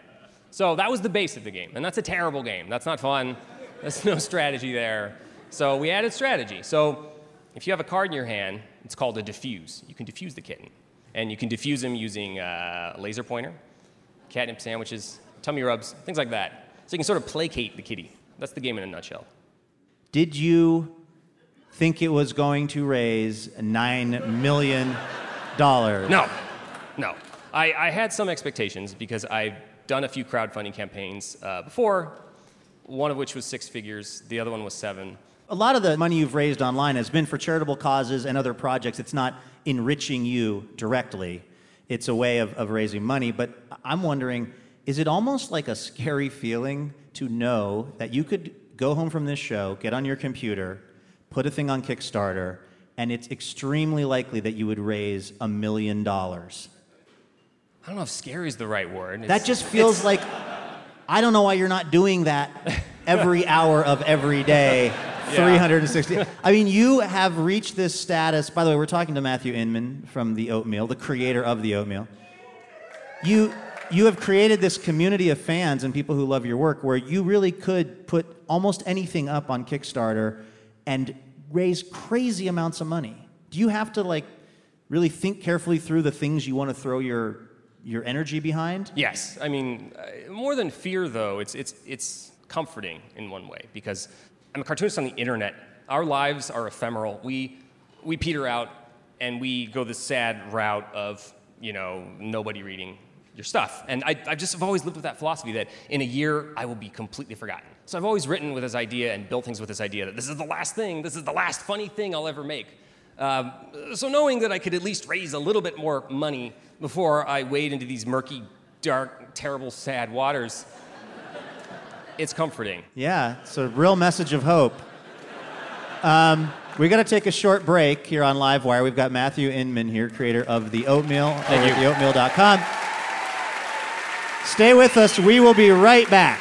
So that was the base of the game, and that's a terrible game. That's not fun. There's no strategy there. So we added strategy. So if you have a card in your hand, it's called a diffuse. You can diffuse the kitten, and you can diffuse him using uh, a laser pointer, catnip sandwiches, tummy rubs, things like that. So you can sort of placate the kitty. That's the game in a nutshell. Did you think it was going to raise $9 million? No, no. I, I had some expectations because I've done a few crowdfunding campaigns uh, before, one of which was six figures, the other one was seven. A lot of the money you've raised online has been for charitable causes and other projects. It's not enriching you directly, it's a way of, of raising money. But I'm wondering is it almost like a scary feeling to know that you could go home from this show, get on your computer, put a thing on Kickstarter, and it's extremely likely that you would raise a million dollars? I don't know if scary is the right word. That just feels like I don't know why you're not doing that every hour of every day, Yeah. 360. I mean, you have reached this status. By the way, we're talking to Matthew Inman from the Oatmeal, the creator of the Oatmeal. You you have created this community of fans and people who love your work where you really could put almost anything up on Kickstarter and raise crazy amounts of money. Do you have to like really think carefully through the things you want to throw your your energy behind? Yes, I mean, uh, more than fear, though, it's, it's, it's comforting in one way because I'm a cartoonist on the internet. Our lives are ephemeral. We, we peter out and we go the sad route of, you know, nobody reading your stuff. And I, I just have always lived with that philosophy that in a year I will be completely forgotten. So I've always written with this idea and built things with this idea that this is the last thing, this is the last funny thing I'll ever make. Um, so knowing that I could at least raise a little bit more money before I wade into these murky, dark, terrible, sad waters, it's comforting. Yeah, it's a real message of hope. Um, we got to take a short break here on Livewire. We've got Matthew Inman here, creator of the Oatmeal Thank over you. at theoatmeal.com. Stay with us. We will be right back.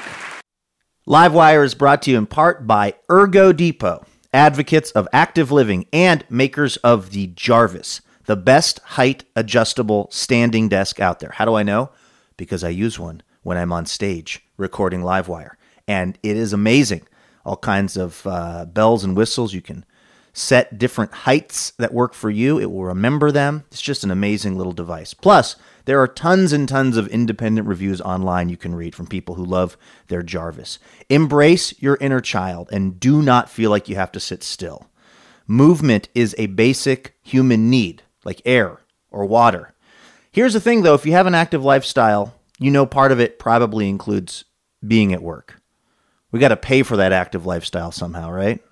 Livewire is brought to you in part by Ergo Depot, advocates of active living and makers of the Jarvis, the best height adjustable standing desk out there. How do I know? Because I use one when I'm on stage recording Livewire, and it is amazing. All kinds of uh, bells and whistles. You can set different heights that work for you. It will remember them. It's just an amazing little device. Plus, there are tons and tons of independent reviews online you can read from people who love their Jarvis. Embrace your inner child and do not feel like you have to sit still. Movement is a basic human need, like air or water. Here's the thing though if you have an active lifestyle, you know part of it probably includes being at work. We got to pay for that active lifestyle somehow, right?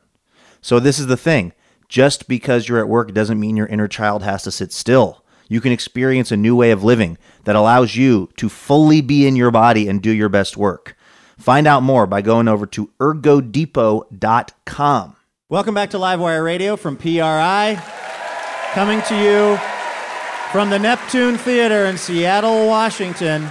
So this is the thing. Just because you're at work doesn't mean your inner child has to sit still. You can experience a new way of living that allows you to fully be in your body and do your best work. Find out more by going over to ergodepot.com. Welcome back to Livewire Radio from PRI, coming to you from the Neptune Theater in Seattle, Washington.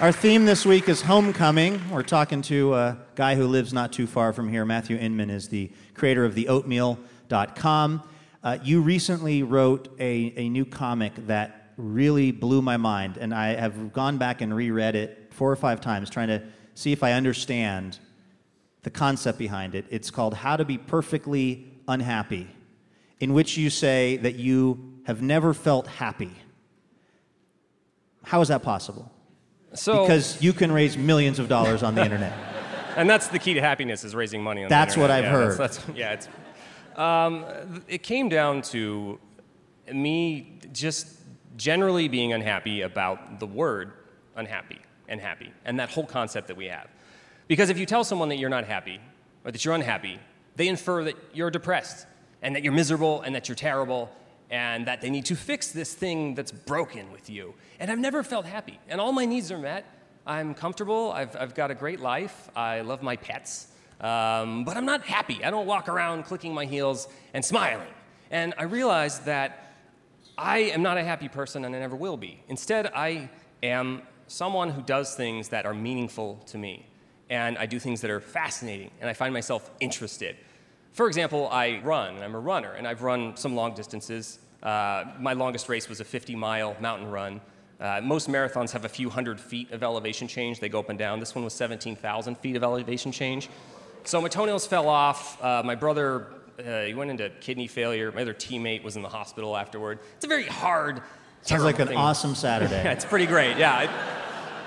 Our theme this week is homecoming. We're talking to a guy who lives not too far from here. Matthew Inman is the creator of the oatmeal.com. Uh, you recently wrote a, a new comic that really blew my mind, and I have gone back and reread it four or five times trying to see if I understand the concept behind it. It's called How to Be Perfectly Unhappy, in which you say that you have never felt happy. How is that possible? So, because you can raise millions of dollars on the internet. and that's the key to happiness is raising money on the internet. That's what. I've Yeah, heard. That's, that's, yeah, it's, um, it came down to me just generally being unhappy about the word unhappy and happy and that whole concept that we have. Because if you tell someone that you're not happy or that you're unhappy, they infer that you're depressed and that you're miserable and that you're terrible and that they need to fix this thing that's broken with you. And I've never felt happy. And all my needs are met. I'm comfortable. I've, I've got a great life. I love my pets. Um, but I'm not happy. I don't walk around clicking my heels and smiling. And I realized that I am not a happy person and I never will be. Instead, I am someone who does things that are meaningful to me. And I do things that are fascinating and I find myself interested. For example, I run, and I'm a runner, and I've run some long distances. Uh, my longest race was a 50 mile mountain run. Uh, most marathons have a few hundred feet of elevation change, they go up and down. This one was 17,000 feet of elevation change. So my toenails fell off. Uh, my brother, uh, he went into kidney failure. My other teammate was in the hospital afterward. It's a very hard, Sounds like an thing. awesome Saturday. yeah, it's pretty great. Yeah.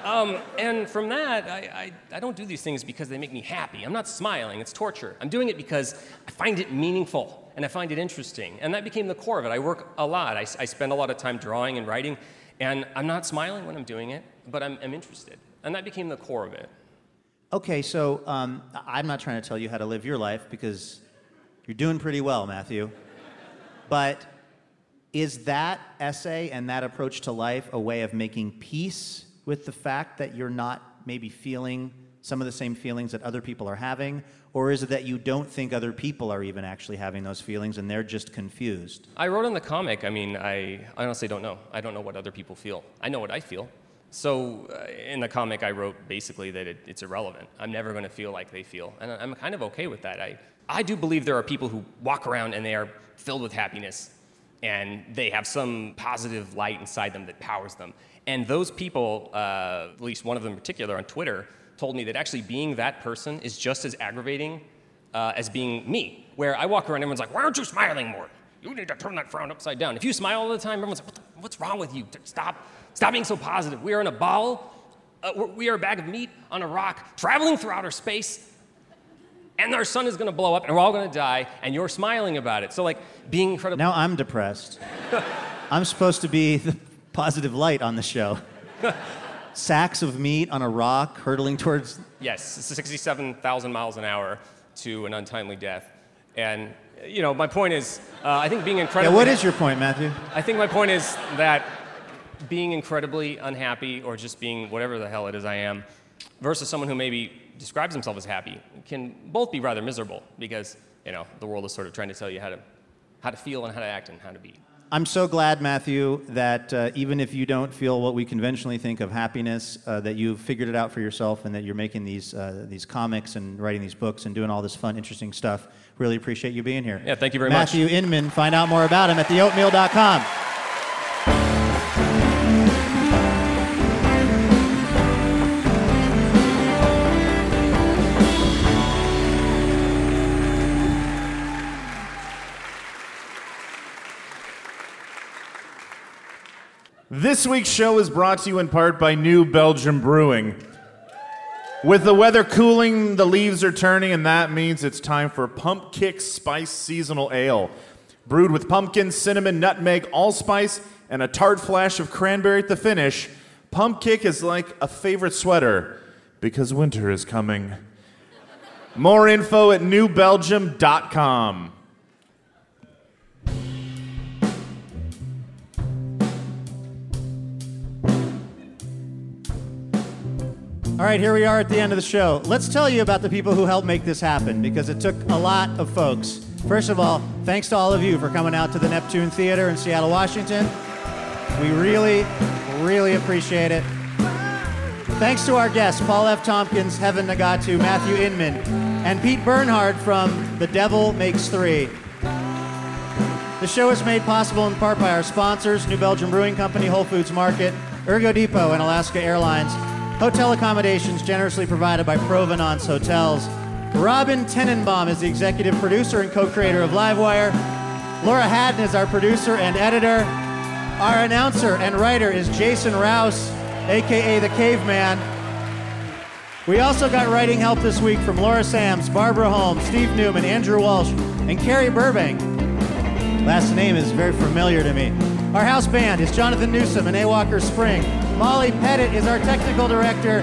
Um, and from that, I, I, I don't do these things because they make me happy. I'm not smiling, it's torture. I'm doing it because I find it meaningful and I find it interesting. And that became the core of it. I work a lot, I spend a lot of time drawing and writing, and I'm not smiling when I'm doing it, but I'm, I'm interested. And that became the core of it. Okay, so um, I'm not trying to tell you how to live your life because you're doing pretty well, Matthew. But is that essay and that approach to life a way of making peace with the fact that you're not maybe feeling some of the same feelings that other people are having? Or is it that you don't think other people are even actually having those feelings and they're just confused? I wrote in the comic, I mean, I honestly don't know. I don't know what other people feel. I know what I feel. So uh, in the comic, I wrote basically that it, it's irrelevant. I'm never going to feel like they feel. And I'm kind of okay with that. I, I do believe there are people who walk around and they are filled with happiness and they have some positive light inside them that powers them. And those people, uh, at least one of them in particular on Twitter, told me that actually being that person is just as aggravating uh, as being me, where I walk around, and everyone's like, why aren't you smiling more? You need to turn that frown upside down. If you smile all the time, everyone's like, what the, what's wrong with you? Stop, stop being so positive. We are in a ball, uh, we're- a bag of meat on a rock, traveling through outer space, and our sun is gonna blow up, and we're all gonna die, and you're smiling about it. So, like, being incredibly. Now I'm depressed. I'm supposed to be the positive light on the show. Sacks of meat on a rock hurtling towards. Yes, 67,000 miles an hour to an untimely death. And, you know, my point is, uh, I think being incredibly. Yeah, what is your point, Matthew? I think my point is that being incredibly unhappy or just being whatever the hell it is I am versus someone who maybe describes himself as happy can both be rather miserable because, you know, the world is sort of trying to tell you how to, how to feel and how to act and how to be. I'm so glad, Matthew, that uh, even if you don't feel what we conventionally think of happiness, uh, that you've figured it out for yourself and that you're making these, uh, these comics and writing these books and doing all this fun, interesting stuff. Really appreciate you being here. Yeah, thank you very much. Matthew Inman, find out more about him at theoatmeal.com. This week's show is brought to you in part by New Belgium Brewing. With the weather cooling, the leaves are turning, and that means it's time for Pumpkick Spice Seasonal Ale. Brewed with pumpkin, cinnamon, nutmeg, allspice, and a tart flash of cranberry at the finish, Pumpkick is like a favorite sweater because winter is coming. More info at newbelgium.com. All right, here we are at the end of the show. Let's tell you about the people who helped make this happen because it took a lot of folks. First of all, thanks to all of you for coming out to the Neptune Theater in Seattle, Washington. We really, really appreciate it. Thanks to our guests, Paul F. Tompkins, Heben Nigatu, Matthew Inman, and Pete Bernhard from The Devil Makes Three. The show is made possible in part by our sponsors, New Belgium Brewing Company, Whole Foods Market, Ergo Depot, and Alaska Airlines. Hotel accommodations generously provided by Provenance Hotels. Robin Tenenbaum is the executive producer and co-creator of Livewire. Laura Haddon is our producer and editor. Our announcer and writer is Jason Rouse, aka the Caveman. We also got writing help this week from Laura Sams, Barbara Holmes, Steve Newman, Andrew Walsh, and Carrie Burbank. Last name is very familiar to me. Our house band is Jonathan Newsom and A. Walker Spring. Molly Pettit is our technical director.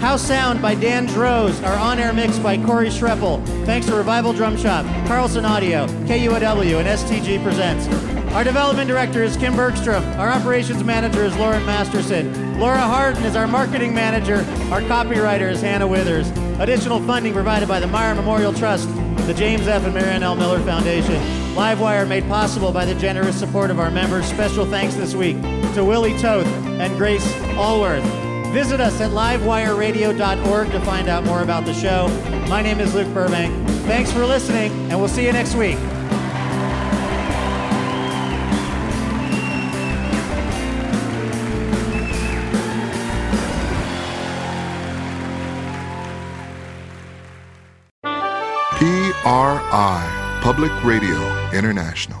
House Sound by Dan Droz. Our on air mix by Corey Schreppel. Thanks to Revival Drum Shop, Carlson Audio, KUOW, and STG Presents. Our development director is Kim Bergstrom. Our operations manager is Lauren Masterson. Laura Harden is our marketing manager. Our copywriter is Hannah Withers. Additional funding provided by the Meyer Memorial Trust, the James F. and Marianne L. Miller Foundation. Livewire made possible by the generous support of our members. Special thanks this week to Willie Toth and Grace Allworth. Visit us at livewireradio.org to find out more about the show. My name is Luke Burbank. Thanks for listening, and we'll see you next week. PRI, Public Radio International.